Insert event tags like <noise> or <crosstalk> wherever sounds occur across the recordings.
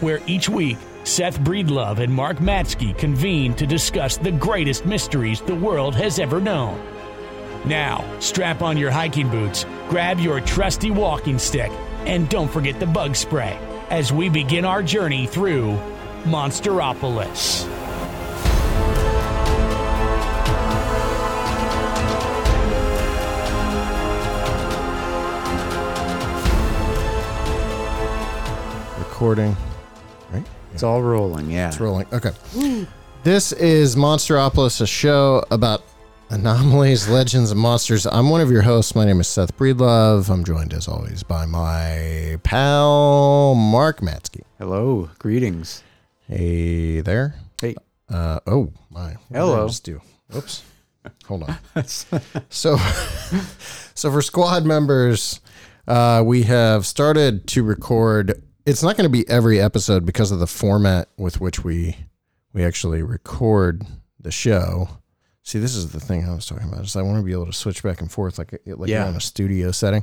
where each week Seth Breedlove and Mark Matsky convene to discuss the greatest mysteries the world has ever known. Now, strap on your hiking boots, grab your trusty walking stick, and don't forget the bug spray as we begin our journey through Monsteropolis. Recording. It's all rolling, yeah. It's rolling. Okay. This is Monsteropolis, a show about anomalies, <laughs> legends, and monsters. I'm one of your hosts. My name is Seth Breedlove. I'm joined, as always, by my pal, Mark Matsky. Hello, greetings. Hey there. Hey. Uh, oh, my. What did I Hello. just do? Oops. <laughs> Hold on. so, <laughs> so for squad members, uh, we have started to record. It's not going to be every episode because of the format with which we we actually record the show. See, this is the thing I was talking about. Is I want to be able to switch back and forth like like Yeah. in a studio setting.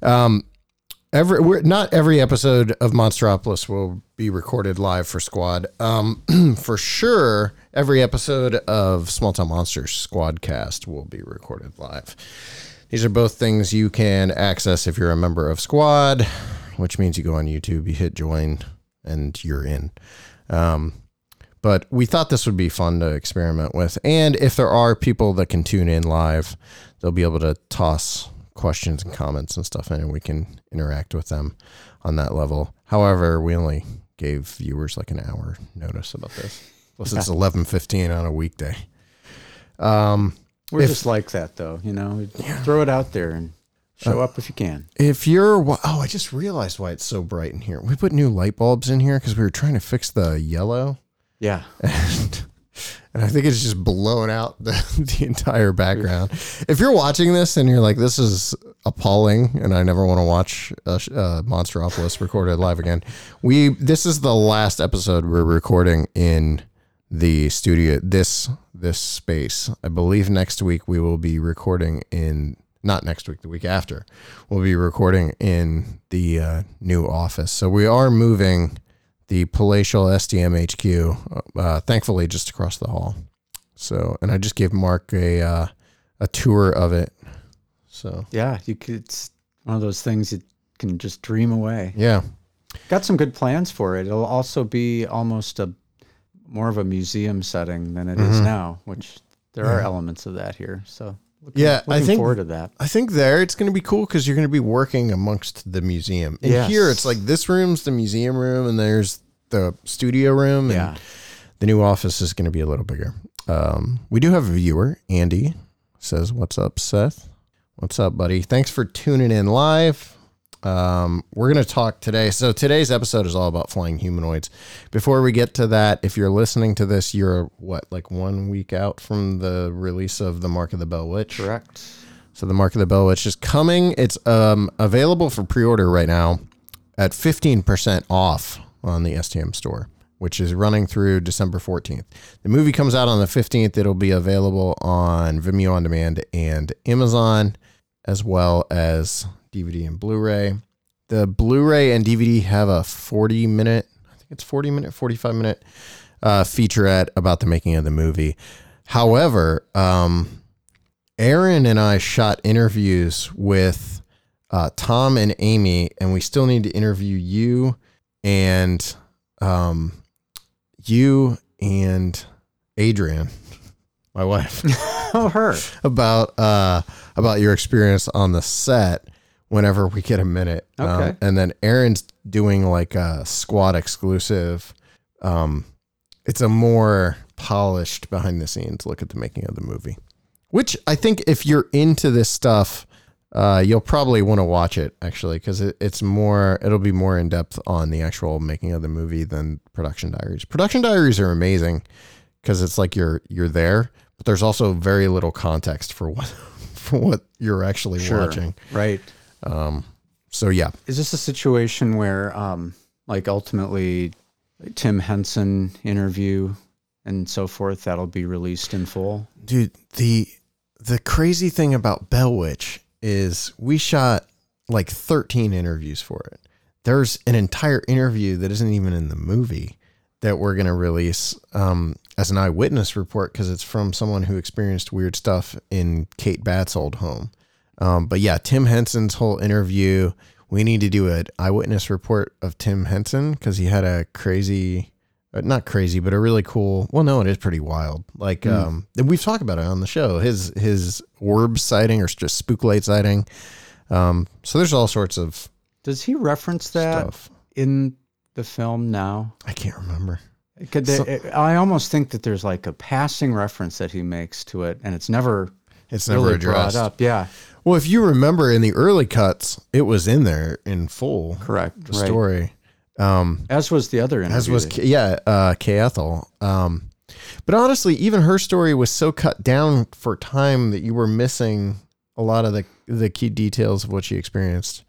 Um, every we're, not every episode of Monsteropolis will be recorded live for Squad. Um, <clears throat> for sure, every episode of Small Town Monsters Squadcast will be recorded live. These are both things you can access if you're a member of Squad, which means you go on YouTube, you hit join, and you're in. Um, but we thought this would be fun to experiment with. And if there are people that can tune in live, they'll be able to toss questions and comments and stuff in, and we can interact with them on that level. However, we only gave viewers like an hour notice about this. Plus, it's eleven fifteen on a weekday. Um, We're If- just like that, though. You know, throw it out there and show up if you can. if you're oh, I just realized why it's so bright in here. We put new light bulbs in here because we were trying to fix the yellow. Yeah. and, <laughs> and I think it's just blowing out the, <laughs> the entire background. <laughs> If you're watching this and you're like, "This is appalling," and I never want to watch uh, sh- uh, Monsteropolis recorded live again, we this is the last episode we're recording in the studio. This this space, I believe, next week we will be recording in. Not next week, the week after, we'll be recording in the uh, new office. So we are moving the palatial STM HQ, uh, thankfully just across the hall. So, and I just gave Mark a uh, a tour of it. So, Yeah. You could, it's one of those things you can just dream away. yeah, Got some good plans for it. It'll also be almost a more of a museum setting than it is Mm-hmm. now, which there are elements of that here. So, looking, Yeah, I think- forward to that. I think there it's going to be cool because you're going to be working amongst the museum. And Yes. here it's like this room's the museum room, and there's the studio room, and Yeah. the new office is going to be a little bigger. Um, we do have a viewer, Andy says, "What's up, Seth? What's up, buddy? Thanks for tuning in live." Um, we're going to talk today. So today's episode is all about flying humanoids. Before we get to that, if you're listening to this, you're what like one week out from the release of the Mark of the Bell Witch. Correct. So the Mark of the Bell Witch is coming. It's um, available for pre-order right now at 15% off on the STM store, which is running through December 14th. The movie comes out on the 15th. It'll be available on Vimeo on demand and Amazon as well as DVD and Blu-ray. The Blu-ray and DVD have a 40 minute, I think it's 40 minute, 45 minute uh, featurette about the making of the movie. However, um, Aaron and I shot interviews with uh, Tom and Amy, and we still need to interview you and um, you and Adrian, my wife, <laughs> Oh, her. about uh, about your experience on the set. Whenever we get a minute, Um, Okay. and then Aaron's doing like a squad exclusive. Um, it's a more polished behind the scenes look at the making of the movie which I think if you're into this stuff, uh, you'll probably want to watch it actually because it, it's more. It'll be more in depth on the actual making of the movie than production diaries. Production diaries are amazing because it's like you're you're there, but there's also very little context for what <laughs> for what you're actually watching. Right. So yeah, Is this a situation where, um, like, ultimately, Tim Henson interview and so forth that'll be released in full? dude the the crazy thing about bell witch is we shot like 13 interviews for it. There's an entire interview that isn't even in the movie that we're going to release um, as an eyewitness report because it's from someone who experienced weird stuff in kate batts' old home um, but yeah tim henson's whole interview we need to do an eyewitness report of tim henson because he had a crazy uh, not crazy, but a really cool. Well, no, it is pretty wild. Like, um, and we've talked about it on the show. His his orb sighting or just spook light sighting. Um, so there's all sorts of Does he reference that stuff. in the film now? I can't remember. Could they, I almost think that there's like a passing reference that he makes to it, and it's never It's never really addressed. brought up. Yeah, Well, if you remember in the early cuts, it was in there in full. correct. The right. story. Um, As was the other interview. as was K- yeah uh Kay Ethel. Um, but honestly, even her story was so cut down for time that you were missing a lot of the the key details of what she experienced.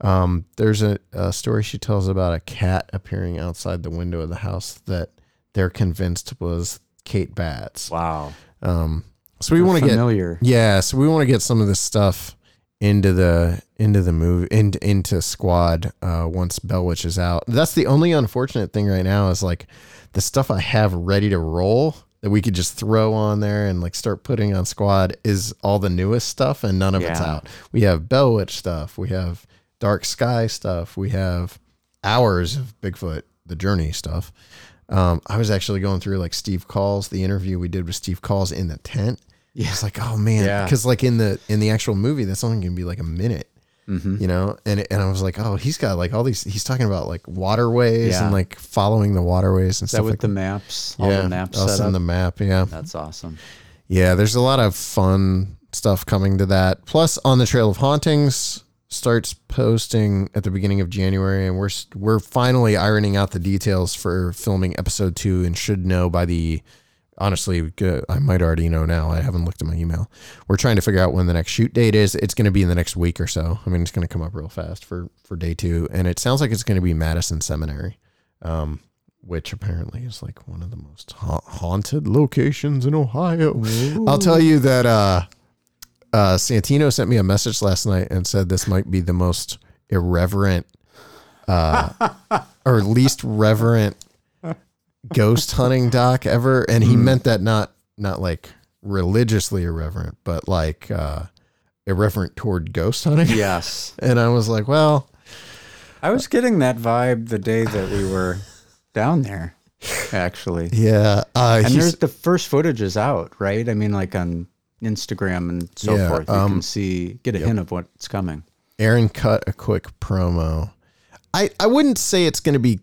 Um, there's a, a story she tells about a cat appearing outside the window of the house that they're convinced was Kate Batts. wow. Um, so we want to get familiar. yeah, so we want to get some of this stuff into the into the move into into squad uh once Bellwitch is out. That's the only unfortunate thing right now is like the stuff I have ready to roll that we could just throw on there and like start putting on squad is all the newest stuff and none of it's out. We have Bell Witch stuff, we have Dark Sky stuff, we have hours of Bigfoot the journey stuff. Um, I was actually going through like Steve Kulls, the interview we did with Steve Kulls in the tent. Yeah. It's like, oh man, Yeah. because like in the in the actual movie, that's only gonna be like a minute, Mm-hmm. you know. And and I was like, oh, he's got like all these. He's talking about like waterways Yeah. and like following the waterways and Is that stuff with like the maps? All yeah, the maps I'll set up? the map. Yeah, That's awesome. yeah. There's a lot of fun stuff coming to that. Plus, on the Trail of Hauntings starts posting at the beginning of January, and we're s- we're finally ironing out the details for filming episode two, and should know by the. Honestly, I might already know now. I haven't looked at my email. We're trying to figure out when the next shoot date is. It's going to be in the next week or so. I mean, it's going to come up real fast for for day two, and it sounds like it's going to be Madison Seminary, um, which apparently is like one of the most ha- haunted locations in Ohio. <laughs> I'll tell you that uh, uh, Santino sent me a message last night and said this might be the most irreverent uh, <laughs> or least reverent ghost hunting doc ever, and he meant that not not like religiously irreverent, but like uh, irreverent toward ghost hunting. Yes. <laughs> And I was like, well, I was getting that vibe the day that we were down there, actually. yeah. Uh, And there's the first footage is out, right? I mean, like on Instagram and so Yeah, forth. You um, can see, get a hint of what's coming. Aaron cut a quick promo. I, I wouldn't say it's going to be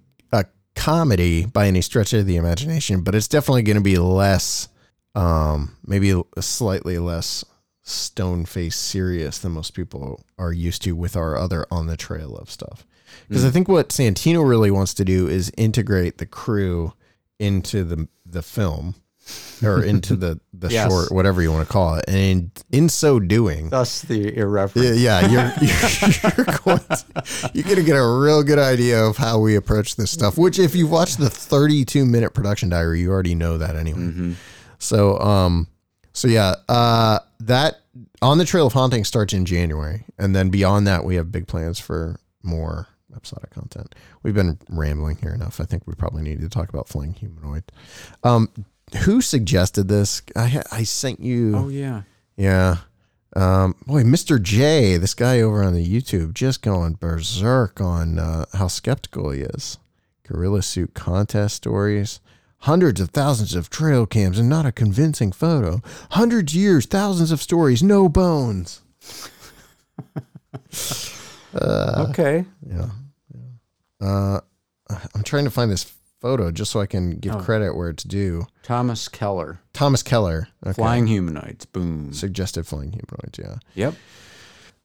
comedy by any stretch of the imagination, but it's definitely going to be less, um, maybe a slightly less stone faced serious than most people are used to with our other on the trail of stuff. Because I think what Santino really wants to do is integrate the crew into the the film or into the the Yes. short, whatever you want to call it, and in, so doing, Thus the irreverent. yeah, yeah, you're <laughs> you're, you're going to, you're gonna get a real good idea of how we approach this stuff. Which, if you've watched the 32 minute production diary, you already know that anyway. So, um, so yeah, uh, that on the Trail of Haunting starts in January, and then beyond that, we have big plans for more episodic content. We've been rambling here enough. I think we probably need to talk about flying humanoid. Um, who suggested this? I I sent you. Oh, yeah. Yeah. Um, boy, Mr. J, this guy over on the YouTube, just going berserk on uh, how skeptical he is. Gorilla suit contest stories, hundreds of thousands of trail cams, and not a convincing photo. Hundreds years, thousands of stories, no bones. <laughs> okay. Yeah. Uh, I'm trying to find this photo just so I can give Oh. credit where it's due. Thomas Keller, Thomas Keller. Okay. Flying Humanoids. Boom. Suggested flying humanoids, yeah. Yep.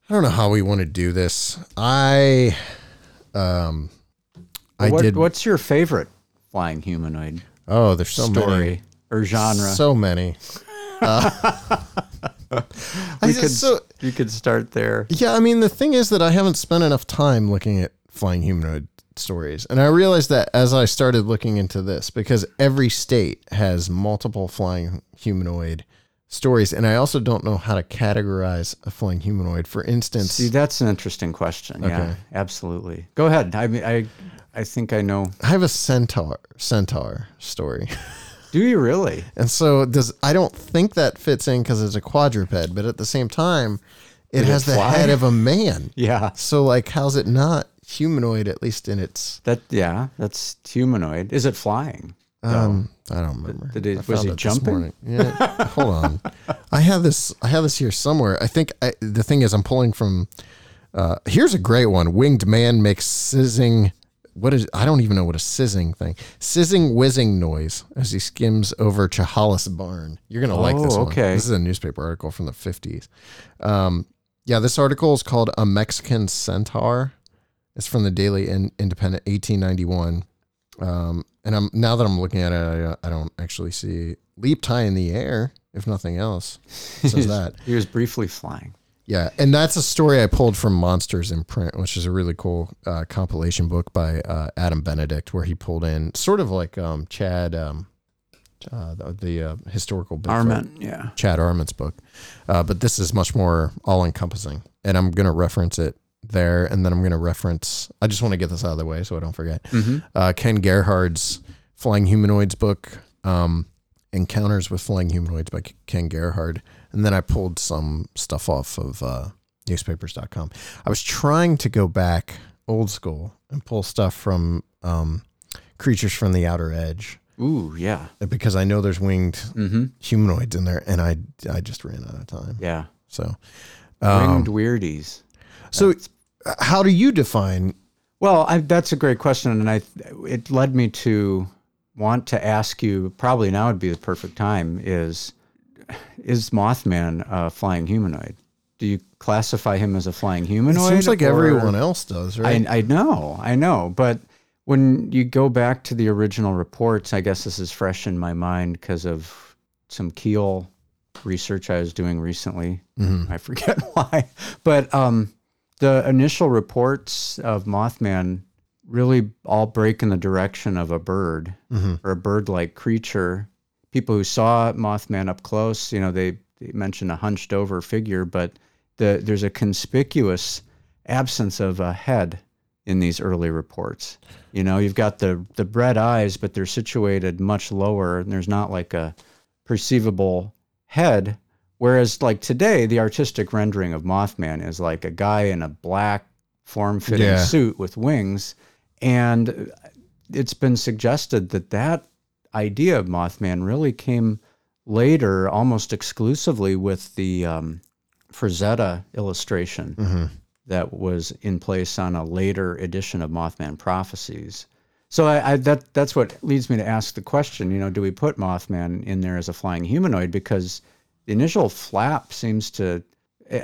I don't know how we want to do this. I, um, I what, did. What's your favorite flying humanoid oh, there's so story many. or genre? So many. <laughs> Uh, we could so- you could start there. Yeah, I mean the thing is that I haven't spent enough time looking at flying humanoid stories. And I realized that as I started looking into this because every state has multiple flying humanoid stories and I also don't know how to categorize a flying humanoid. For instance, See, that's an interesting question. Yeah, absolutely. Go ahead. I mean, I, I think I know. I have a centaur centaur story. <laughs> Do you really? And so does I don't think that fits in cuz it's a quadruped, but at the same time it Did it has the head of a man. <laughs> Yeah. So like how's it not humanoid at least in its That yeah, that's humanoid. Is it flying? Um, I don't remember. Did it- was he jumping? Yeah, hold on. I have this. I have this here somewhere. I think I, the thing is, I'm pulling from. Uh, here's a great one. Winged man makes sizzing. What is? I don't even know what a sizzing thing. Sizzing whizzing noise as he skims over Chehalis barn. You're gonna like this Oh, one. okay. This is a newspaper article from the 50s. Um, yeah, this article is called "A Mexican Centaur." It's from the Daily In- Independent, 1891. Um, and I'm now that I'm looking at it, I, I don't actually see leap high in the air. If nothing else, says <laughs> that. He was briefly flying. Yeah, and that's a story I pulled from Monsters in Print, which is a really cool uh, compilation book by uh, Adam Benedict, where he pulled in sort of like um, Chad, um, uh, the, the uh, historical Bigfoot. Arment. Yeah. Chad Arment's book, uh, but this is much more all encompassing, and I'm going to reference it there, and then I'm going to reference. I just want to get this out of the way so I don't forget. Uh, Ken Gerhard's Flying Humanoids book, um, Encounters with Flying Humanoids by Ken Gerhard, and then I pulled some stuff off of uh, newspapers.com. I was trying to go back old school and pull stuff from um, Creatures from the Outer Edge Ooh, yeah. because I know there's winged Mm-hmm. humanoids in there, and I I just ran out of time. Yeah. So, um, Winged weirdies. so how do you define? Well, I, that's a great question, and I it led me to want to ask you. Probably now would be the perfect time. Is is Mothman a flying humanoid? Do you classify him as a flying It humanoid? seems like or- everyone else does, right? I, I know, I know, but when you go back to the original reports, I guess this is fresh in my mind because of some Keel research I was doing recently. I forget <laughs> why, but um, the initial reports of Mothman really all break in the direction of a bird mm-hmm. or a bird-like creature. People who saw Mothman up close, you know, they, they mention a hunched over figure, but the, there's a conspicuous absence of a head in these early reports. You know, you've got the the red eyes, but they're situated much lower, and there's not like a perceivable head. Whereas, like today, the artistic rendering of Mothman is like a guy in a black form-fitting Yeah. suit with wings, and it's been suggested that that idea of Mothman really came later, almost exclusively with the um, Frazetta illustration that was in place on a later edition of Mothman Prophecies. So I, I, that that's what leads me to ask the question. You know, do we put Mothman in there as a flying humanoid? Because the initial flap seems to.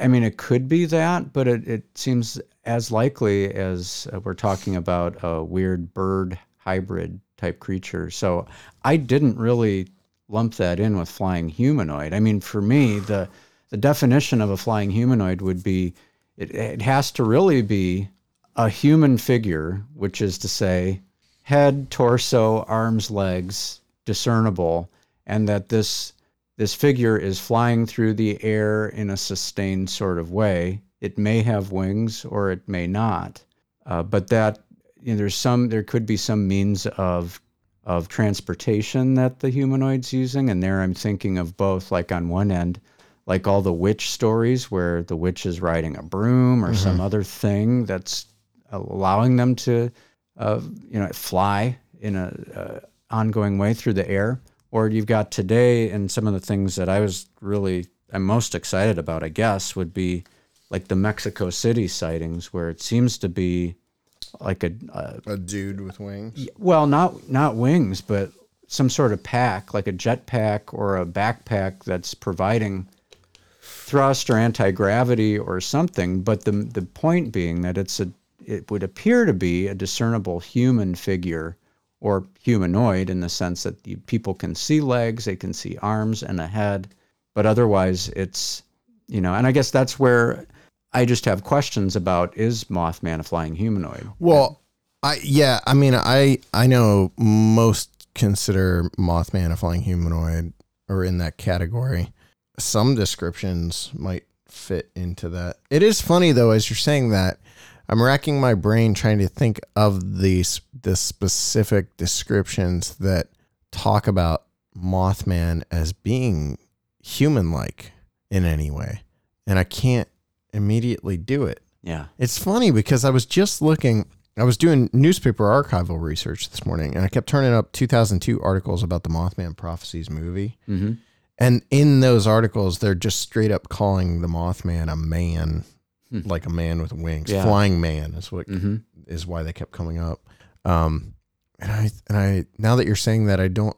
I mean, it could be that, but it, it seems as likely as uh, we're talking about a weird bird hybrid type creature. So I didn't really lump that in with flying humanoid. I mean, for me, the the definition of a flying humanoid would be it, it has to really be a human figure, which is to say, head, torso, arms, legs, discernible, and that this this figure is flying through the air in a sustained sort of way. It may have wings or it may not, uh, but that you know, there's some there could be some means of of transportation that the humanoid's using, and there I'm thinking of both. Like on one end, like all the witch stories where the witch is riding a broom or some other thing that's allowing them to, uh, you know, fly in a uh, ongoing way through the air. Or you've got today, and some of the things that I was really I'm most excited about, I guess, would be like the Mexico City sightings, where it seems to be like a, a A dude with wings. well, not not wings, but some sort of pack, like a jet pack or a backpack that's providing thrust or anti gravity or something. But the the point being that it's a it would appear to be a discernible human figure or humanoid in the sense that the people can see legs, they can see arms and a head, but otherwise it's you know. And I guess that's where I just have questions about: Is Mothman a flying humanoid? Well, I yeah, I mean, I I know most consider Mothman a flying humanoid or in that category. Some descriptions might fit into that. It is funny though, as you're saying that, I'm racking my brain trying to think of these the specific descriptions that talk about Mothman as being human like in any way. And I can't immediately do it. Yeah. It's funny because I was just looking, I was doing newspaper archival research this morning, and I kept turning up 2002 articles about the Mothman Prophecies movie. Mm-hmm. And in those articles, they're just straight up calling the Mothman a man, Hmm. like a man with wings, Yeah. flying man is what Mm-hmm. is why they kept coming up. Um, and I and I now that you're saying that, I don't.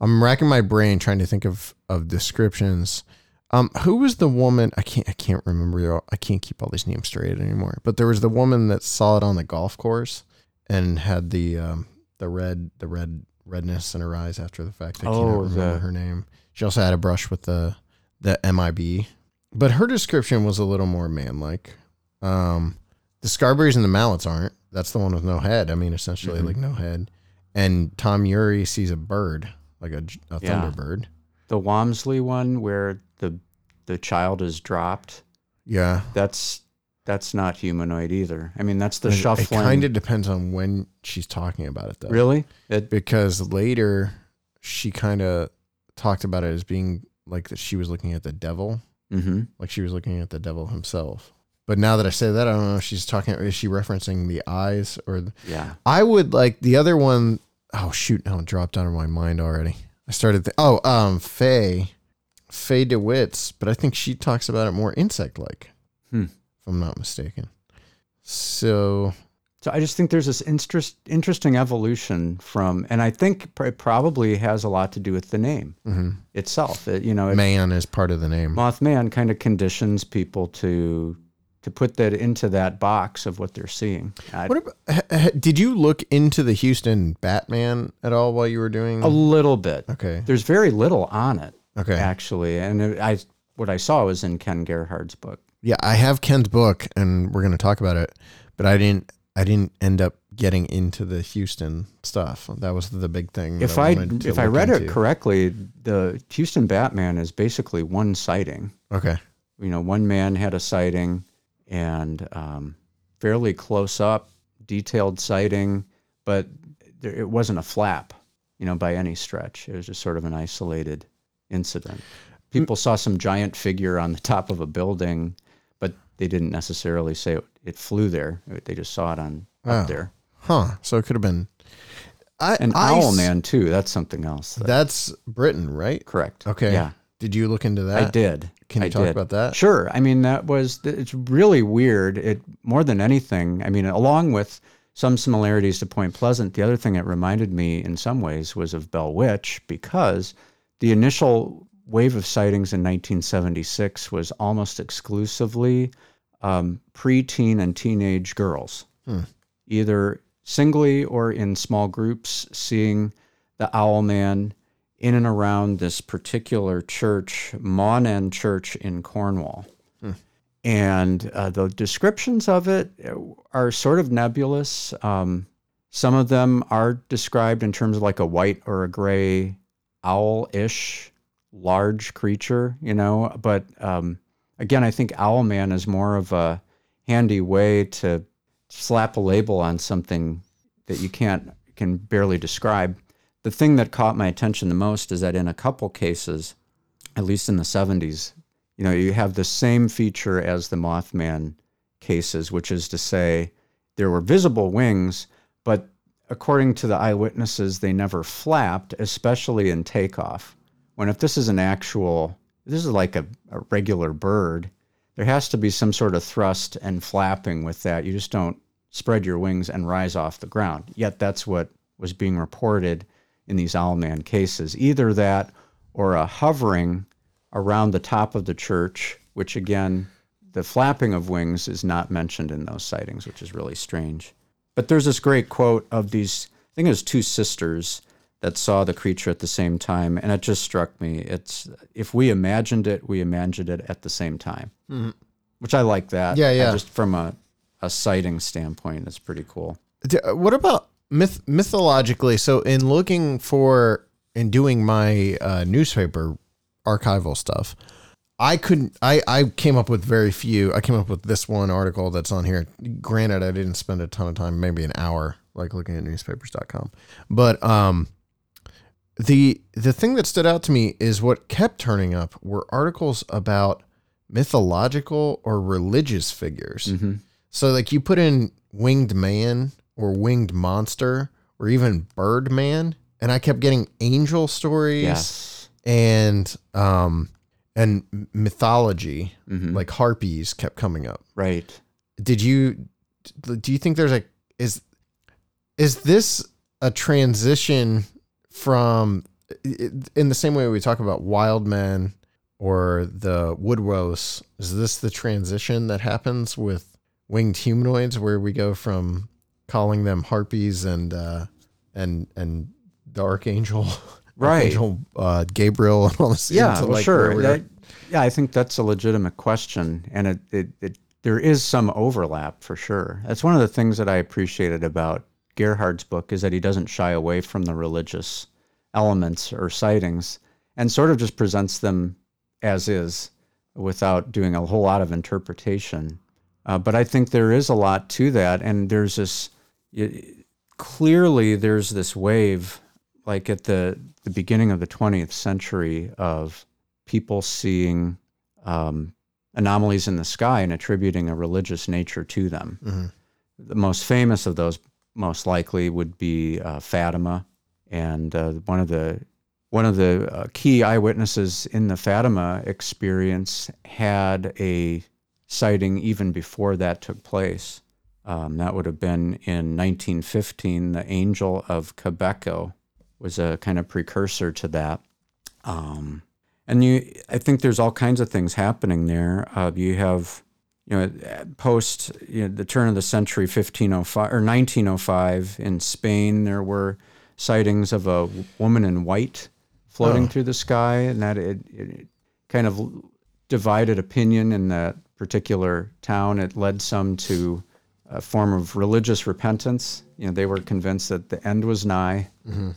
I'm racking my brain trying to think of of descriptions. Um, who was the woman? I can't. I can't remember. I can't keep all these names straight anymore. But there was the woman that saw it on the golf course and had the um, the red the red redness in her eyes after the fact. I can't Oh, remember the- her name. She also had a brush with the the MIB, but her description was a little more manlike. Um, the Scarberries and the Mallettes aren't. That's the one with no head. I mean, essentially Mhm. like no head. And Tom Ury sees a bird, like a Yeah. thunderbird. The Wamsley one where the the child is dropped. Yeah. That's that's not humanoid either. I mean, that's the It- shuffling. It kind of depends on when she's talking about it, though. really. It, Because later she kind of talked about it as being like that she was looking at the devil, mm-hmm. like she was looking at the devil himself. But now that I say that, I don't know if she's talking, is she referencing the eyes or the, Yeah. I would like the other one oh shoot, now it dropped out of my mind already. I started, th- oh, um, Faye, Faye DeWitt's, but I think she talks about it more insect like, Hmm. if I'm not mistaken. So, So I just think there's this interest, interesting evolution from, and I think it probably has a lot to do with the name mhm. itself. It, you know, it, man is part of the name. Mothman kind of conditions people to to put that into that box of what they're seeing. I- What about, did you look into the Houston Batman at all while you were doing? a little bit. okay. There's very little on it Okay. actually, and it, I what I saw was in Ken Gerhard's book. Yeah, I have Ken's book and we're going to talk about it, but I didn't I didn't end up getting into the Houston stuff. That was the big thing. If I to if I read it correctly, the Houston Batman is basically one sighting. Okay. You know, one man had a sighting, and um, fairly close up, detailed sighting, but there, it wasn't a flap. You know, by any stretch. It was just sort of an isolated incident. People saw some giant figure on the top of a building, they didn't necessarily say it, it flew there. They just saw it on Wow. up there. Huh. So it could have been I And I Owl Man too. That's something else. that- That's Britain, right? correct. Okay. Yeah, Did you look into that? I did. Can you I talk did. about that? Sure. I mean, that was it's really weird. It more than anything. I mean, along with some similarities to Point Pleasant, the other thing it reminded me in some ways was of Bell Witch because the initial wave of sightings in 1976 was almost exclusively um, preteen and teenage girls, Hmm. either singly or in small groups, seeing the Owl Man in and around this particular church, Mawnan Church in Cornwall. And uh, the descriptions of it are sort of nebulous. Um, some of them are described in terms of like a white or a gray owl ish large creature, you know. But um, again, I think Owlman is more of a handy way to slap a label on something that you can't can barely describe. The thing that caught my attention the most is that in a couple cases, at least in the 70s, you know, you have the same feature as the Mothman cases, which is to say there were visible wings, but according to the eyewitnesses, they never flapped, especially in takeoff. When if this is an actual, this is like a, a regular bird, there has to be some sort of thrust and flapping with that. You just don't spread your wings and rise off the ground. Yet that's what was being reported in these Owlman cases. Either that or a hovering around the top of the church which again, the flapping of wings is not mentioned in those sightings, which is really strange. But there's this great quote of these, I think it was two sisters that saw the creature at the same time, and it just struck me. It's if we imagined it, we imagined it at the same time, mm-hmm. which I like that. Yeah, yeah. just from a a sighting standpoint, it's pretty cool. What about myth mythologically? So in looking for in doing my uh, newspaper archival stuff, I couldn't. I I came up with very few. I came up with this one article that's on here. Granted, I didn't spend a ton of time, maybe an hour, like looking at newspapers.com. But um, the the thing that stood out to me is what kept turning up were articles about mythological or religious figures. Mm-hmm. So like you put in winged man or winged monster or even bird man, and I kept getting angel stories yes. and um and mythology mm-hmm. like harpies kept coming up. Right. Did you do you think there's a is is this a transition from in the same way we talk about wild men or the woodwose is this the transition that happens with winged humanoids where we go from calling them harpies and uh and and the <laughs> archangel right. archangel uh gabriel and all this yeah well, like sure. that, yeah i think that's a legitimate question and it, it, it there is some overlap for sure. That's one of the things that i appreciated about Gerhard's book is that he doesn't shy away from the religious elements or sightings and sort of just presents them as is without doing a whole lot of interpretation. Uh, but I think there is a lot to that, and there's this it, clearly there's this wave, like at the the beginning of the 20th century, of people seeing um, anomalies in the sky and attributing a religious nature to them. Mm-hmm. The most famous of those most likely would be uh, Fatima, and uh, one of the one of the uh, key eyewitnesses in the Fatima experience had a sighting even before that took place. Um, that would have been in 1915. The Angel of Quebeco was a kind of precursor to that. Um, and you, I think there's all kinds of things happening there. Uh, you have you know, post you know, the turn of the century, 1505 or 1905 in Spain, there were sightings of a woman in white floating oh. through the sky, and that it, it, kind of divided opinion in that particular town. It led some to a form of religious repentance. You know, they were convinced that the end was nigh. Mm-hmm.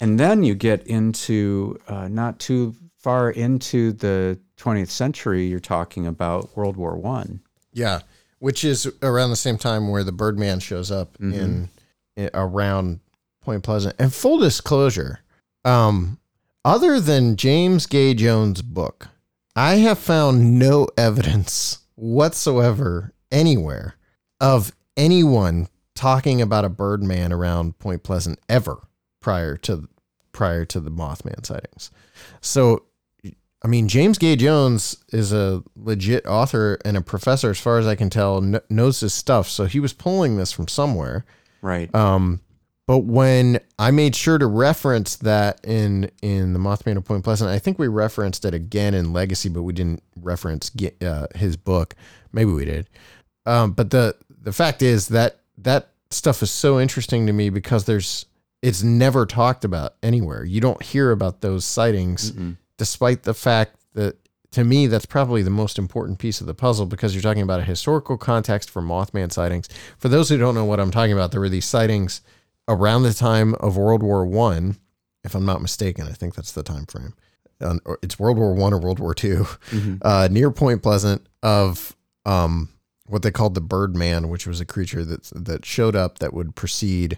And then you get into uh, not too far into the 20th century. You're talking about World War One. Yeah, which is around the same time where the Birdman shows up mm-hmm. in, in, around Point Pleasant. And full disclosure, um, other than James Gay Jones' book, I have found no evidence whatsoever anywhere of anyone talking about a Birdman around Point Pleasant ever prior to prior to the Mothman sightings. So I mean, James Gay Jones is a legit author and a professor, as far as I can tell, kn- knows his stuff. So he was pulling this from somewhere. Right. Um, but when I made sure to reference that in in the Mothman of Point Pleasant, I think we referenced it again in Legacy, but we didn't reference uh, his book. Maybe we did. Um, but the the fact is that that stuff is so interesting to me because there's it's never talked about anywhere. You don't hear about those sightings. Mm-mm despite the fact that to me that's probably the most important piece of the puzzle because you're talking about a historical context for Mothman sightings. For those who don't know what I'm talking about, there were these sightings around the time of World War One, if I'm not mistaken. I think that's the time frame. Um, it's World War One or World War 2 mm-hmm. uh, near Point Pleasant of um, what they called the Birdman, which was a creature that that showed up that would precede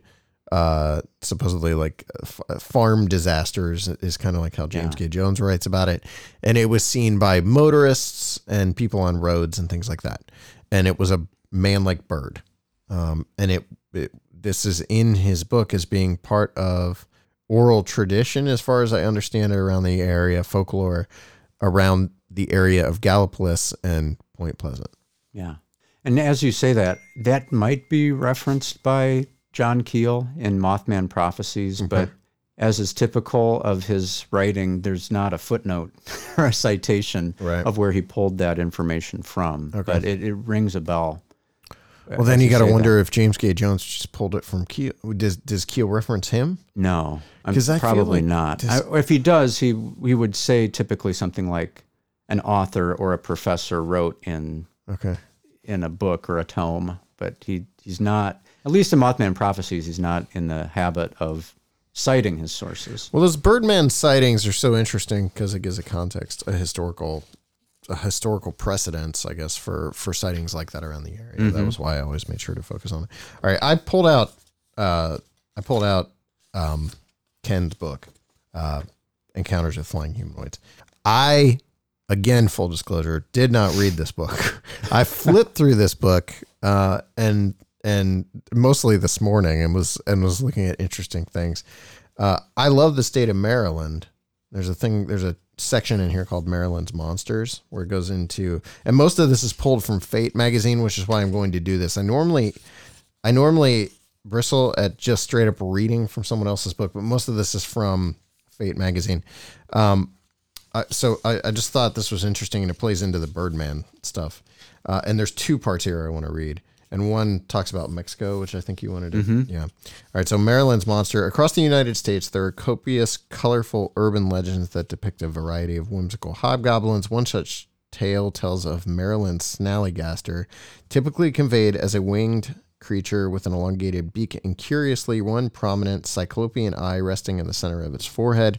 uh, supposedly like f- farm disasters is kind of like how James yeah. Gay Jones writes about it. And it was seen by motorists and people on roads and things like that. And it was a man like bird. Um, and it, it, this is in his book as being part of oral tradition, as far as I understand it, around the area, folklore around the area of Gallipolis and Point Pleasant. Yeah. And as you say that, that might be referenced by John Keel in Mothman Prophecies, mm-hmm. but as is typical of his writing, there's not a footnote <laughs> or a citation Right. of where he pulled that information from. But it, it rings a bell. Well, then you got to wonder if James Gay Jones just pulled it from Keel. Does does Keel reference him? No, I'm 'Cause I feel probably like not. this- I, if he does, he he would say typically something like an author or a professor wrote in Okay. in a book or a tome, but he he's not. At least in Mothman Prophecies, he's not in the habit of citing his sources. Well, those Birdman sightings are so interesting because it gives a context, a historical, a historical precedence, I guess, for for sightings like that around the area. That was why I always made sure to focus on it. All right, I pulled out, uh, I pulled out um, Ken's book, uh, Encounters with Flying Humanoids. I, again, full disclosure, did not read this book. <laughs> I flipped through this book uh, and and mostly this morning and was and was looking at interesting things. Uh, I love the state of Maryland. There's a thing. There's a section in here called Maryland's Monsters where it goes into, and most of this is pulled from Fate magazine, which is why I'm going to do this. I normally, I normally bristle at just straight up reading from someone else's book, but most of this is from Fate magazine. Um, I, so I, I just thought this was interesting, and it plays into the Birdman stuff. Uh, and there's two parts here I want to read, and one talks about Mexico, which I think you wanted to. Mm-hmm. Yeah. All right. So Maryland's monster across the United States, there are copious, colorful urban legends that depict a variety of whimsical hobgoblins. One such tale tells of Maryland's snallygaster, typically conveyed as a winged creature with an elongated beak and curiously one prominent cyclopean eye resting in the center of its forehead.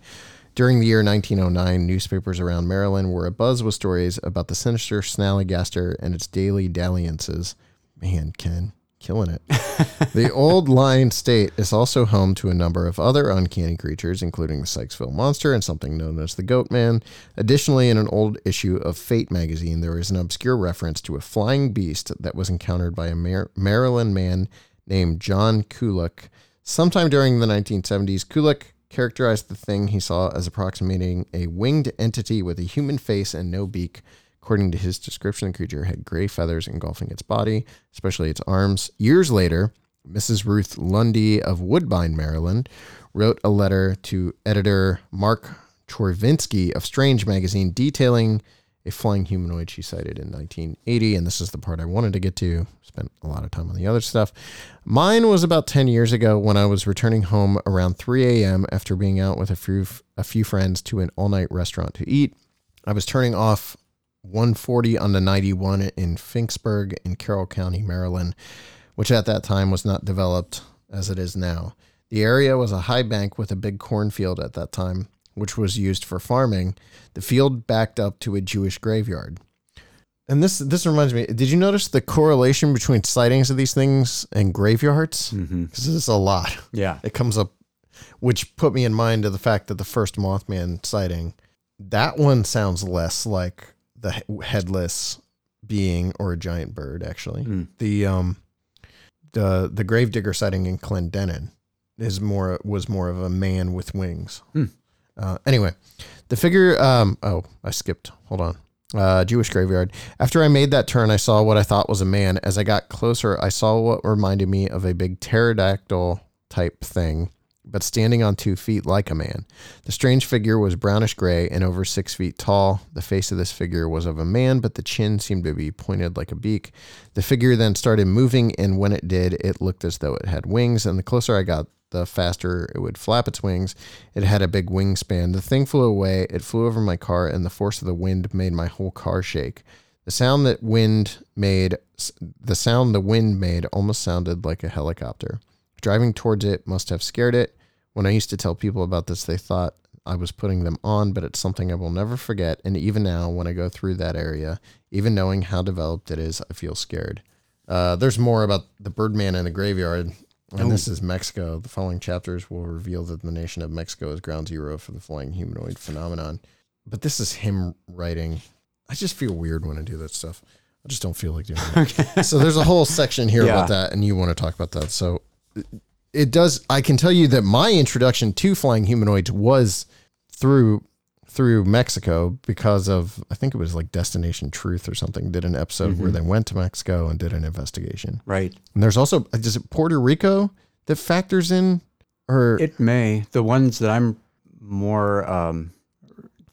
During the year 1909, newspapers around Maryland were abuzz with stories about the sinister snallygaster and its daily dalliances. Man, Ken, killing it. the old line state is also home to a number of other uncanny creatures, including the Sykesville Monster and something known as the Goat Man. Additionally, in an old issue of Fate magazine, there is an obscure reference to a flying beast that was encountered by a Mar- Maryland man named John Kulik. Sometime during the 1970s, Kulik characterized the thing he saw as approximating a winged entity with a human face and no beak. According to his description, the creature had gray feathers engulfing its body, especially its arms. Years later, Mrs. Ruth Lundy of Woodbine, Maryland, wrote a letter to editor Mark Chorvinsky of Strange magazine detailing a flying humanoid she sighted in 1980. And this is the part I wanted to get to. Spent a lot of time on the other stuff. Mine was about 10 years ago when I was returning home around 3 a.m. after being out with a few, a few friends to an all night restaurant to eat. I was turning off 140 on the 91 in Finksburg in Carroll County, Maryland, which at that time was not developed as it is now. The area was a high bank with a big cornfield at that time, which was used for farming. The field backed up to a Jewish graveyard. And this this reminds me. Did you notice the correlation between sightings of these things and graveyards? Mm-hmm. Because this is a lot. Yeah. It comes up, which put me in mind of the fact that the first Mothman sighting, that one sounds less like the headless being or a giant bird. Actually, Mm. the um, the the gravedigger sighting in Clendenin is more was more of a man with wings. Hmm. Uh, anyway, the figure. Um, oh, I skipped. Hold on. Uh, Jewish graveyard. After I made that turn, I saw what I thought was a man. As I got closer, I saw what reminded me of a big pterodactyl type thing, but standing on two feet like a man. The strange figure was brownish gray and over six feet tall. The face of this figure was of a man, but the chin seemed to be pointed like a beak. The figure then started moving, and when it did, it looked as though it had wings. And the closer I got, the faster it would flap its wings. It had a big wingspan. The thing flew away. It flew over my car, and the force of the wind made my whole car shake. The sound that wind made, the sound the wind made, almost sounded like a helicopter. Driving towards it must have scared it. When I used to tell people about this, they thought I was putting them on, but it's something I will never forget. And even now, when I go through that area, even knowing how developed it is, I feel scared. Uh, there's more about the Birdman in the graveyard, and this is Mexico. The following chapters will reveal that the nation of Mexico is ground zero for the flying humanoid phenomenon. But this is him writing. I just feel weird when I do that stuff. I just don't feel like doing it. <laughs> so there's a whole section here about that, and you want to talk about that. So it does. I can tell you that my introduction to flying humanoids was through through Mexico because of I think it was like Destination Truth or something did an episode where they went to Mexico and did an investigation. Right. And there's also is it Puerto Rico that factors in or It may. The ones that I'm more, um,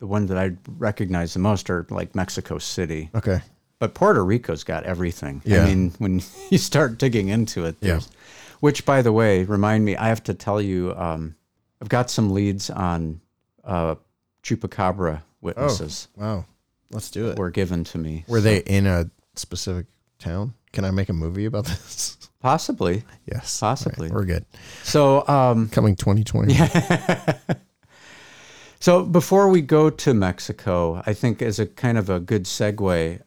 the ones that I recognize the most are like Mexico City. okay? But Puerto Rico's got everything. Yeah. I mean, when <laughs> you start digging into it, Yeah. Which, by the way, remind me, I have to tell you, um, I've got some leads on uh, chupacabra witnesses Oh, Wow, let's do it. were given to me. Were they in a specific town? Can I make a movie about <laughs> this? Possibly. yes, Possibly. Right, we're good. So, um, Coming 2020. Yeah. <laughs> So before we go to Mexico, I think as a kind of a good segue,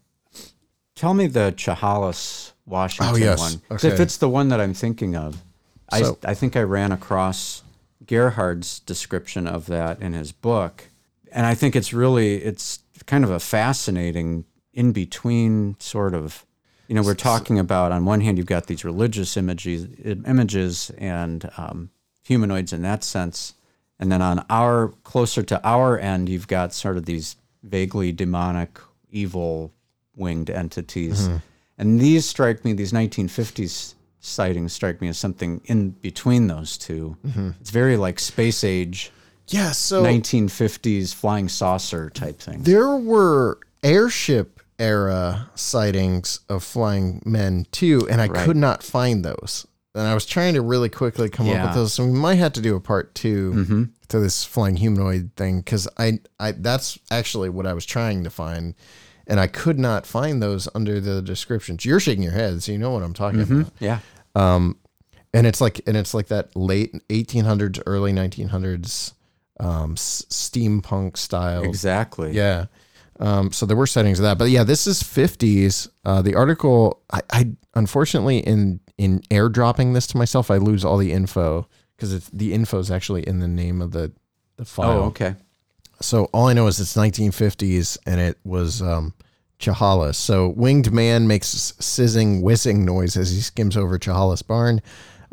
tell me the Chehalis Washington Oh, yes. one. 'Cause If it's the one that I'm thinking of, So- I, I think I ran across Gerhard's description of that in his book. And I think it's really, it's kind of a fascinating in between sort of, you know, we're talking about on one hand, you've got these religious images, images and um, humanoids in that sense. And then on our closer to our end, you've got sort of these vaguely demonic, evil winged entities. And these strike me, these 1950s sightings strike me as something in between those 2 It's very like space age, Yeah. So 1950s flying saucer type thing. there were airship era sightings of flying men too, and I Right. could not find those. And I was trying to really quickly come up with those. So we might have to do a part 2 Mm-hmm. to this flying humanoid thing because I, I that's actually what I was trying to find, and I could not find those under the descriptions. You're shaking your head, so you know what I'm talking about. Yeah. and it's like and it's like that late 1800s early 1900s um s- steampunk style Exactly. yeah um so there were settings of that but yeah this is 50s uh the article i, I unfortunately in in airdropping this to myself i lose all the info because it's the info is actually in the name of the the file Oh, okay. So all I know is it's 1950s and it was um, Chehalis. So winged man makes sizzing, whizzing noise as he skims over Chehalis barn.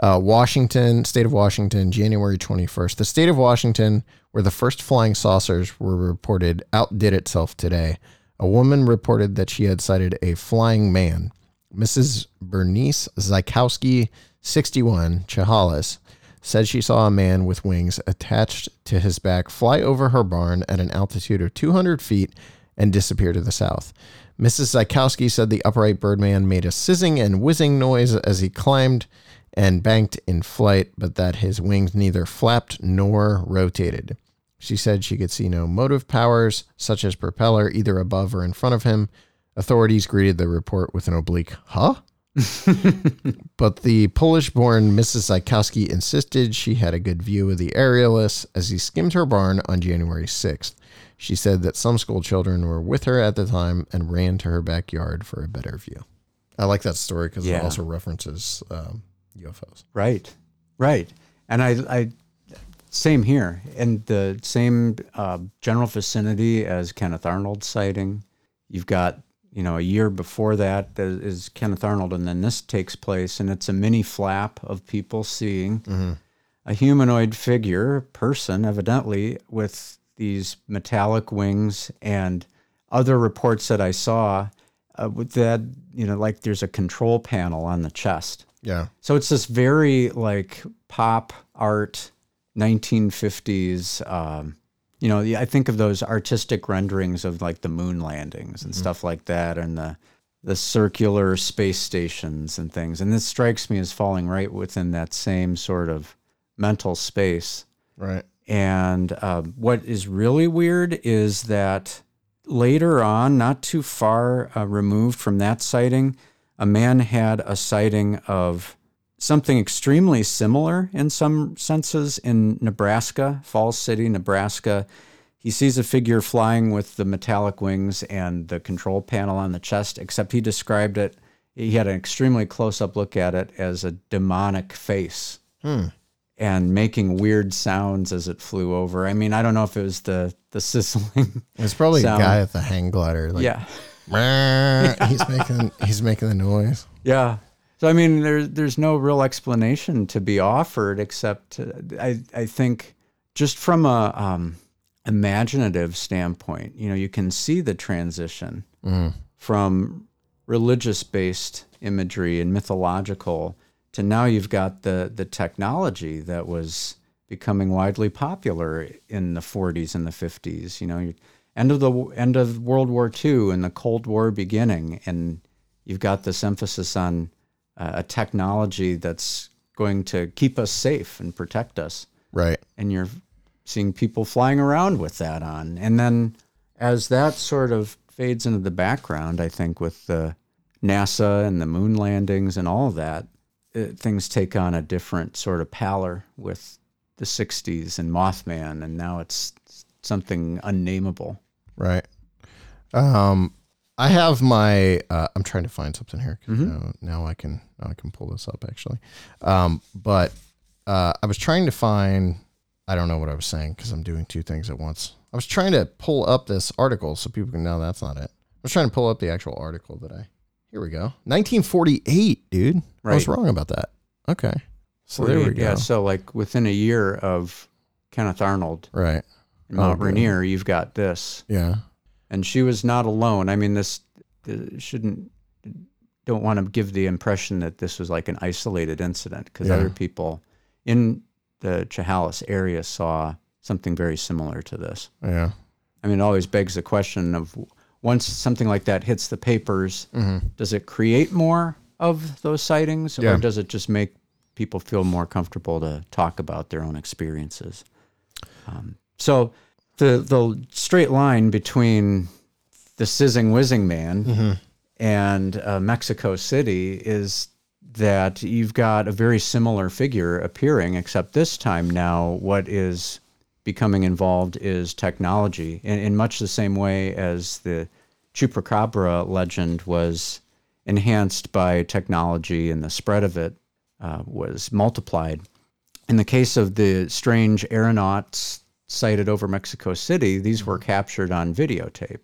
Uh, Washington, state of Washington, January 21st. The state of Washington, where the first flying saucers were reported, outdid itself today. A woman reported that she had sighted a flying man. Mrs. Bernice Zykowski, 61, Chehalis, said she saw a man with wings attached to his back fly over her barn at an altitude of 200 feet and disappear to the south. Mrs. Zykowski said the upright birdman made a sizzing and whizzing noise as he climbed and banked in flight, but that his wings neither flapped nor rotated. She said she could see no motive powers, such as propeller, either above or in front of him. Authorities greeted the report with an oblique, huh? <laughs> but the Polish born Mrs. Zykowski insisted she had a good view of the aerialist as he skimmed her barn on January 6th. She said that some school children were with her at the time and ran to her backyard for a better view. I like that story because Yeah. it also references um, UFOs. Right, right. And I, I same here, in the same uh, general vicinity as Kenneth Arnold's sighting. You've got, you know, a year before that is Kenneth Arnold, and then this takes place, and it's a mini flap of people seeing a humanoid figure, person, evidently, with these metallic wings and other reports that I saw uh, that, you know, like there's a control panel on the chest. Yeah. So it's this very like pop art, 1950s. Um, you know, I think of those artistic renderings of like the moon landings and stuff like that, and the the circular space stations and things. And this strikes me as falling right within that same sort of mental space. Right. And uh, what is really weird is that later on, not too far uh, removed from that sighting, a man had a sighting of something extremely similar in some senses in Nebraska, Falls City, Nebraska. He sees a figure flying with the metallic wings and the control panel on the chest, except he described it, he had an extremely close up look at it as a demonic face hmm. and making weird sounds as it flew over. I mean, I don't know if it was the the sizzling. It's probably Sound. a guy at the hang glider. Like, yeah. "Meow." <laughs> he's making he's making the noise. Yeah. So I mean, there's there's no real explanation to be offered except uh, I I think just from a um, imaginative standpoint, you know, you can see the transition from religious based imagery and mythological to now you've got the the technology that was becoming widely popular in the 40s and the 50s. You know, end of the end of World War II and the Cold War beginning, and you've got this emphasis on uh, a technology that's going to keep us safe and protect us Right. and you're seeing people flying around with that on. And then as that sort of fades into the background, I think with the NASA and the moon landings and all of that, it, things take on a different sort of pallor with the 60s and Mothman, and now it's something unnameable. Right. Um, I have my. Uh, I'm trying to find something here. 'cause Now, now I can. Now I can pull this up actually. Um, but uh, I was trying to find. I don't know what I was saying because I'm doing two things at once. I was trying to pull up this article so people can know that's not it. I was trying to pull up the actual article that I. Here we go. 1948, dude. I was wrong about that. Okay. So there we go. Yeah, so like within a year of Kenneth Arnold Right. and Mount Oh. Rainier, you've got this. Yeah. And she was not alone. I mean, this uh, shouldn't don't want to give the impression that this was like an isolated incident because Yeah. other people in the Chehalis area saw something very similar to this. Yeah. I mean, it always begs the question of once something like that hits the papers, does it create more of those sightings, Yeah. or does it just make people feel more comfortable to talk about their own experiences? Um, so, the the straight line between the sizzing whizzing man and uh, Mexico City is that you've got a very similar figure appearing, except this time now what is becoming involved is technology in, in much the same way as the Chupacabra legend was enhanced by technology and the spread of it uh, was multiplied. In the case of the strange aeronauts sighted over Mexico City, these were captured on videotape.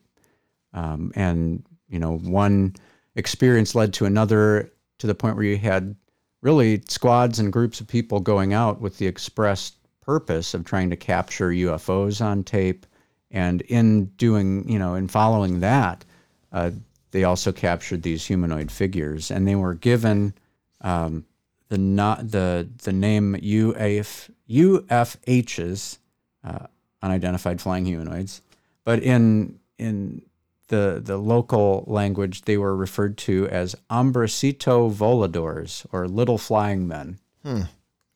Um, and, you know, one experience led to another to the point where you had really squads and groups of people going out with the express purpose of trying to capture UFOs on tape. And in doing, you know, in following that, uh, they also captured these humanoid figures, and they were given um, the not the the name UF UFHs, uh, unidentified flying humanoids, but in in the the local language, they were referred to as Hombrecito Voladores or Little Flying Men.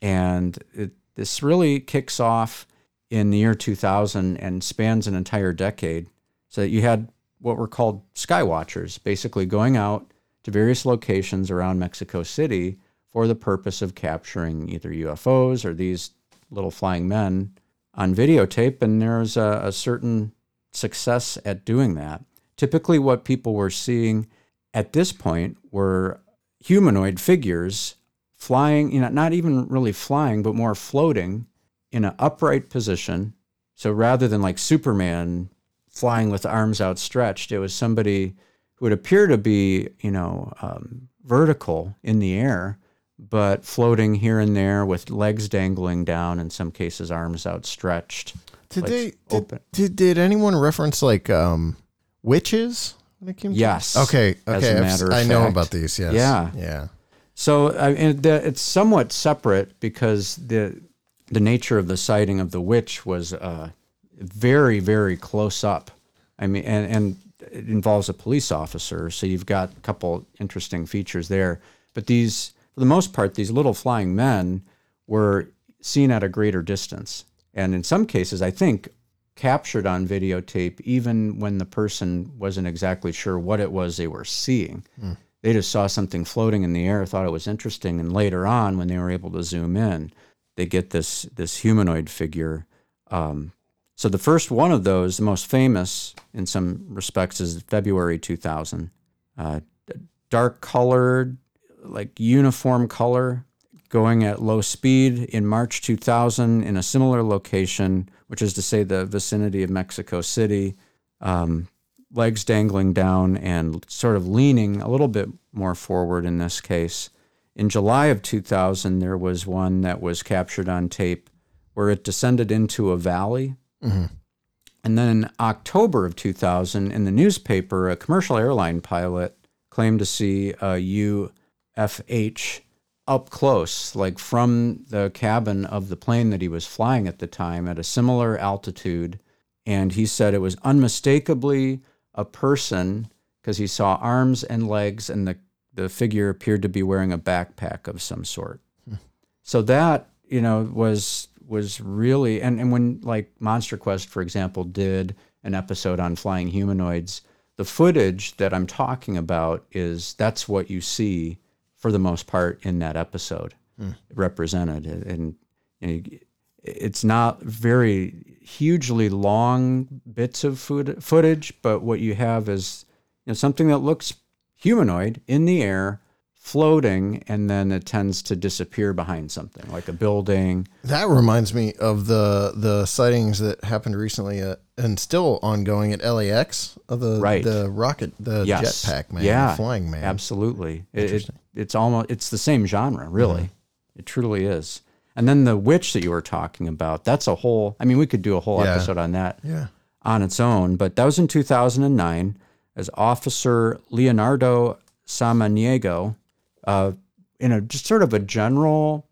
And it, this really kicks off in the year 2000 and spans an entire decade. So that you had what were called skywatchers, basically going out to various locations around Mexico City for the purpose of capturing either UFOs or these little flying men on videotape. And there's a, a certain success at doing that. Typically, what people were seeing at this point were humanoid figures flying, you know, not even really flying, but more floating in an upright position. So rather than like Superman flying with arms outstretched, it was somebody who would appear to be, you know, um, vertical in the air, but floating here and there with legs dangling down, in some cases, arms outstretched. Did like, they did, open- did did anyone reference like um witches when it came to Yes, Okay, as okay. of I know about these, yes. Yeah. Yeah. So I mean, the, it's somewhat separate because the the nature of the sighting of the witch was uh, very very close up. I mean, and, and it involves a police officer, so you've got a couple interesting features there. But these, for the most part, these little flying men were seen at a greater distance, and in some cases, I think captured on videotape, even when the person wasn't exactly sure what it was they were seeing they just saw something floating in the air, thought it was interesting, and later on, when they were able to zoom in, they get this this humanoid figure. Um, so the first one of those, the most famous in some respects, is February 2000. Uh, dark colored, like uniform color, going at low speed in March 2000 in a similar location, which is to say the vicinity of Mexico City. Um, legs dangling down and sort of leaning a little bit more forward in this case. In July of 2000, there was one that was captured on tape where it descended into a valley. And then in October of 2000, in the newspaper, a commercial airline pilot claimed to see a UFH up close, like from the cabin of the plane that he was flying at the time at a similar altitude. And he said it was unmistakably a person because he saw arms and legs, and the, the figure appeared to be wearing a backpack of some sort. Hmm. So that, you know, was was really and, and when like Monster Quest, for example, did an episode on flying humanoids, the footage that I'm talking about is that's what you see for the most part in that episode represented. And know, it's not very hugely long bits of food, footage, but what you have is you know, something that looks humanoid in the air, floating, and then it tends to disappear behind something like a building. That reminds me of the the sightings that happened recently at, and still ongoing at LAX of uh, the Right. the rocket the Yes. jetpack man, Yeah, the flying man. Absolutely. It, it, it's almost it's the same genre, really. Mm-hmm. It truly is. And then the witch that you were talking about, that's a whole I mean, we could do a whole Yeah. episode on that Yeah. on its own, but that was in 2009 as Officer Leonardo Samaniego uh, in a just sort of a general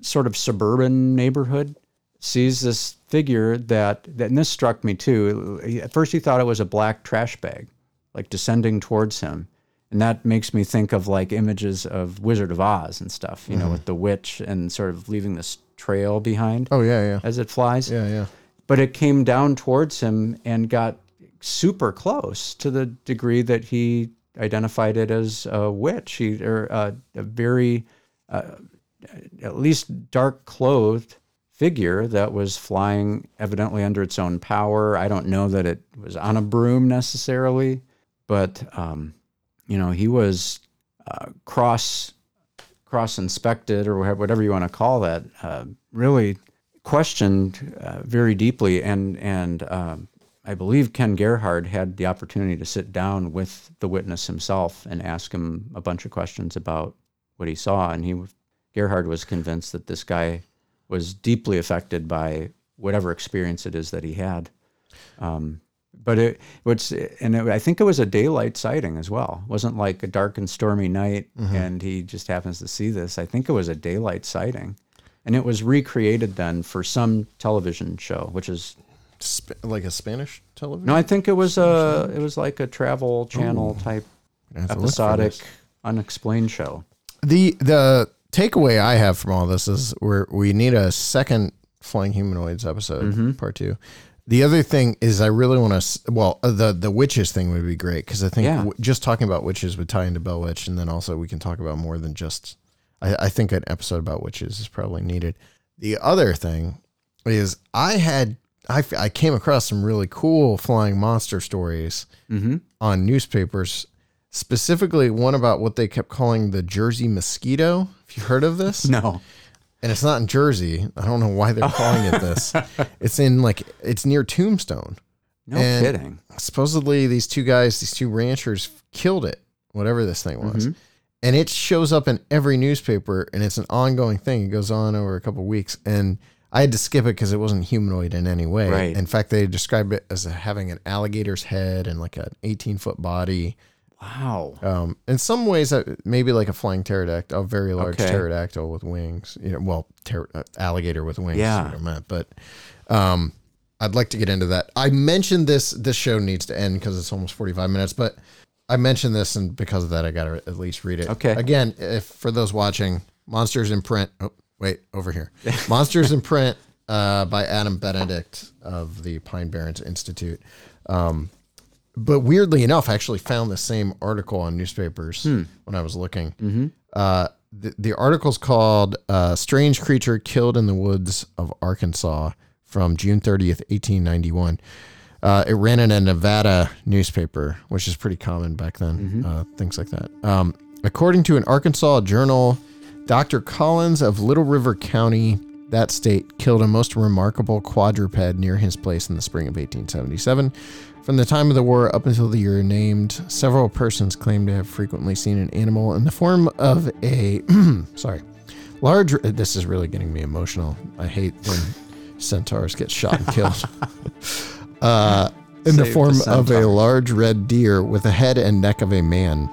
sort of suburban neighborhood sees this figure that, that and this struck me too. At first he thought it was a black trash bag like descending towards him. And that makes me think of like images of Wizard of Oz and stuff, you know, with the witch and sort of leaving this trail behind Oh yeah, yeah. as it flies Yeah, yeah. but it came down towards him and got super close to the degree that he identified it as a witch. He, or a, a very uh, at least dark clothed figure that was flying evidently under its own power. I don't know that it was on a broom necessarily but um, you know he was uh, cross cross inspected or whatever you want to call that uh, really questioned uh, very deeply and and um, I believe Ken Gerhard had the opportunity to sit down with the witness himself and ask him a bunch of questions about what he saw and he Gerhard was convinced that this guy was deeply affected by whatever experience it is that he had um, but it was and it, I think it was a daylight sighting as well. It wasn't like a dark and stormy night and he just happens to see this. I think it was a daylight sighting. And it was recreated then for some television show, which is Sp- like a Spanish television. no, I think it was a it was like a travel channel type have to look for episodic unexplained show. The the takeaway I have from all this is we we need a second flying humanoids episode, Mm-hmm. part two. The other thing is I really want to. Well, uh, the the witches thing would be great because I think Yeah. w- just talking about witches would tie into Bell Witch, and then also we can talk about more than just. I, I think an episode about witches is probably needed. The other thing is I had I, I came across some really cool flying monster stories Mm-hmm. on newspapers, specifically one about what they kept calling the Jersey mosquito. Have you heard of this? <laughs> No. And it's not in Jersey. I don't know why they're <laughs> calling it this. It's in like it's near Tombstone. No And- kidding. Supposedly these two guys, these two ranchers killed it, whatever this thing was. Mm-hmm. And it shows up in every newspaper and it's an ongoing thing. It goes on over a couple weeks and I had to skip it because it wasn't humanoid in any way. Right. In fact, they described it as having an alligator's head and like an 18 foot body. Wow. Um, in some ways, maybe like a flying pterodactyl, a very large Okay. pterodactyl with wings. You know, well, pter- uh, alligator with wings. Yeah. meant. But um, I'd like to get into that. I mentioned this. This show needs to end because it's almost forty five minutes. But I mentioned this, and because of that, I got to at least read it. Okay. Again, if for those watching, Monsters in Print. Oh, wait, over here. <laughs> Monsters in Print uh, by Adam Benedict of the Pine Barrens Institute. Um, but weirdly enough, I actually found the same article on newspapers when I was looking. Uh, the, the article's called uh, Strange Creature Killed in the Woods of Arkansas from June 30th, 1891. Uh, it ran in a Nevada newspaper, which is pretty common back then, uh, things like that. Um, according to an Arkansas journal, Dr. Collins of Little River County, that state, killed a most remarkable quadruped near his place in the spring of 1877. From the time of the war up until the year named, several persons claim to have frequently seen an animal in the form of a, <clears throat> sorry, large. This is really getting me emotional. I hate when <laughs> centaurs get shot and killed. <laughs> uh, in the Save the form of a large red deer with the head and neck of a man.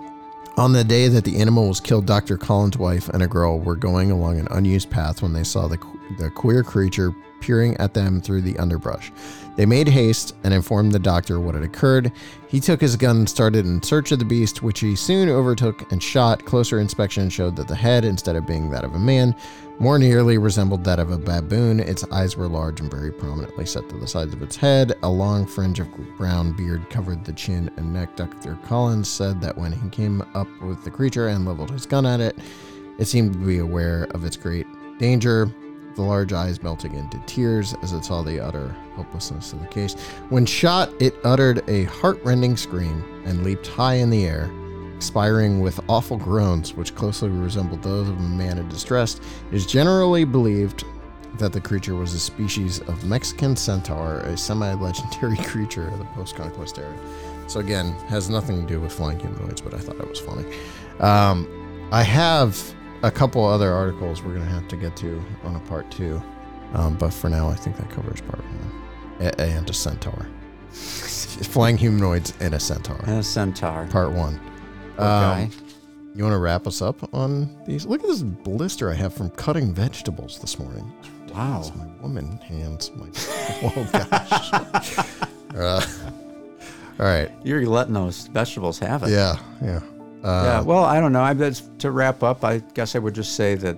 On the day that the animal was killed, Dr. Collins' wife and a girl were going along an unused path when they saw the, the queer creature peering at them through the underbrush. They made haste and informed the doctor what had occurred. He took his gun and started in search of the beast, which he soon overtook and shot. Closer inspection showed that the head, instead of being that of a man, more nearly resembled that of a baboon. Its eyes were large and very prominently set to the sides of its head. A long fringe of brown beard covered the chin and neck. Dr. Collins said that when he came up with the creature and leveled his gun at it, it seemed to be aware of its great danger, the large eyes melting into tears as it saw the utter hopelessness of the case. When shot, it uttered a heartrending scream and leaped high in the air expiring with awful groans which closely resembled those of a man in distress. It is generally believed that the creature was a species of Mexican centaur, a semi legendary <laughs> creature of the post conquest era. So, again, has nothing to do with flying humanoids, but I thought it was funny. Um, I have a couple other articles we're going to have to get to on a part two, um, but for now, I think that covers part one. A- and a centaur. <laughs> flying humanoids and a centaur. And a centaur. Part one. Guy. Um, You want to wrap us up on these? Look at this blister I have from cutting vegetables this morning. Wow. It's my woman hands. My, <laughs> oh gosh. uh, <laughs> all right. You're letting those vegetables have it. Yeah. Yeah. Uh, Yeah, well, I don't know. I that's, to wrap up, I guess I would just say that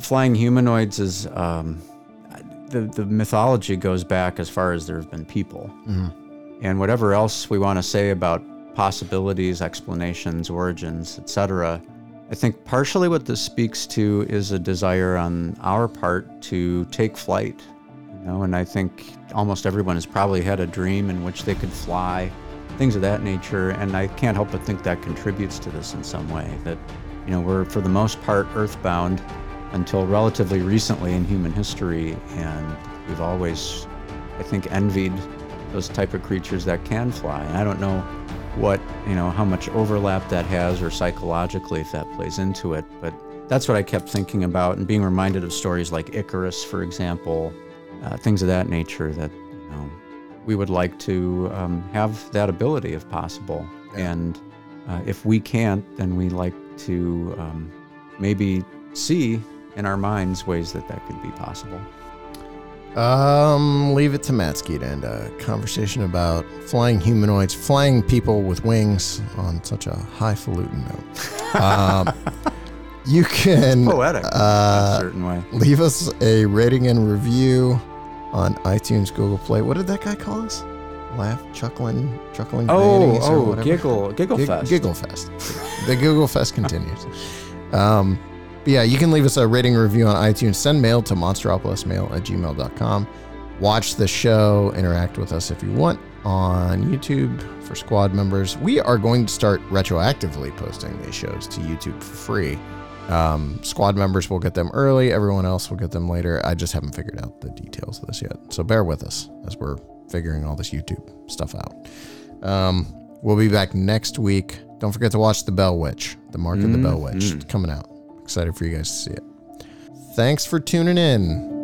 flying humanoids is um, the the mythology goes back as far as there have been people, and whatever else we want to say about possibilities, explanations, origins, etc. I think partially what this speaks to is a desire on our part to take flight, you know, and I think almost everyone has probably had a dream in which they could fly, things of that nature, and I can't help but think that contributes to this in some way. That, you know, we're for the most part earthbound until relatively recently in human history, and we've always, I think, envied those type of creatures that can fly. And I don't know what you know how much overlap that has or psychologically if that plays into it but that's what i kept thinking about and being reminded of stories like icarus for example uh, things of that nature that you know we would like to um, have that ability if possible. And uh, if we can't then we like to um, maybe see in our minds ways that that could be possible Um, leave it to Matsky to end a conversation about flying humanoids, flying people with wings on such a highfalutin note. <laughs> Um, you can poetic uh, a certain way leave us a rating and review on iTunes, Google Play. What did that guy call us? Laugh, chuckling, chuckling. oh oh giggle giggle Gig- fest Giggle Fest. the Google Fest <laughs> continues. Um, but yeah, you can leave us a rating review on iTunes. Send mail to monsteropolismail at gmail.com. Watch the show, interact with us if you want on YouTube for squad members. We are going to start retroactively posting these shows to YouTube for free. Um, squad members will get them early, everyone else will get them later. I just haven't figured out the details of this yet. So bear with us as we're figuring all this YouTube stuff out. Um, we'll be back next week. Don't forget to watch The Bell Witch, The Mark of the Bell Witch. It's coming out. Excited for you guys to see it. Thanks for tuning in.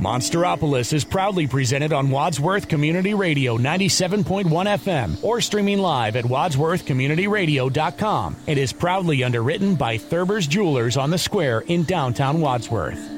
Monsteropolis is proudly presented on Wadsworth Community Radio 97.1 FM or streaming live at wadsworthcommunityradio.com. It is proudly underwritten by Thurber's Jewelers on the Square in downtown Wadsworth.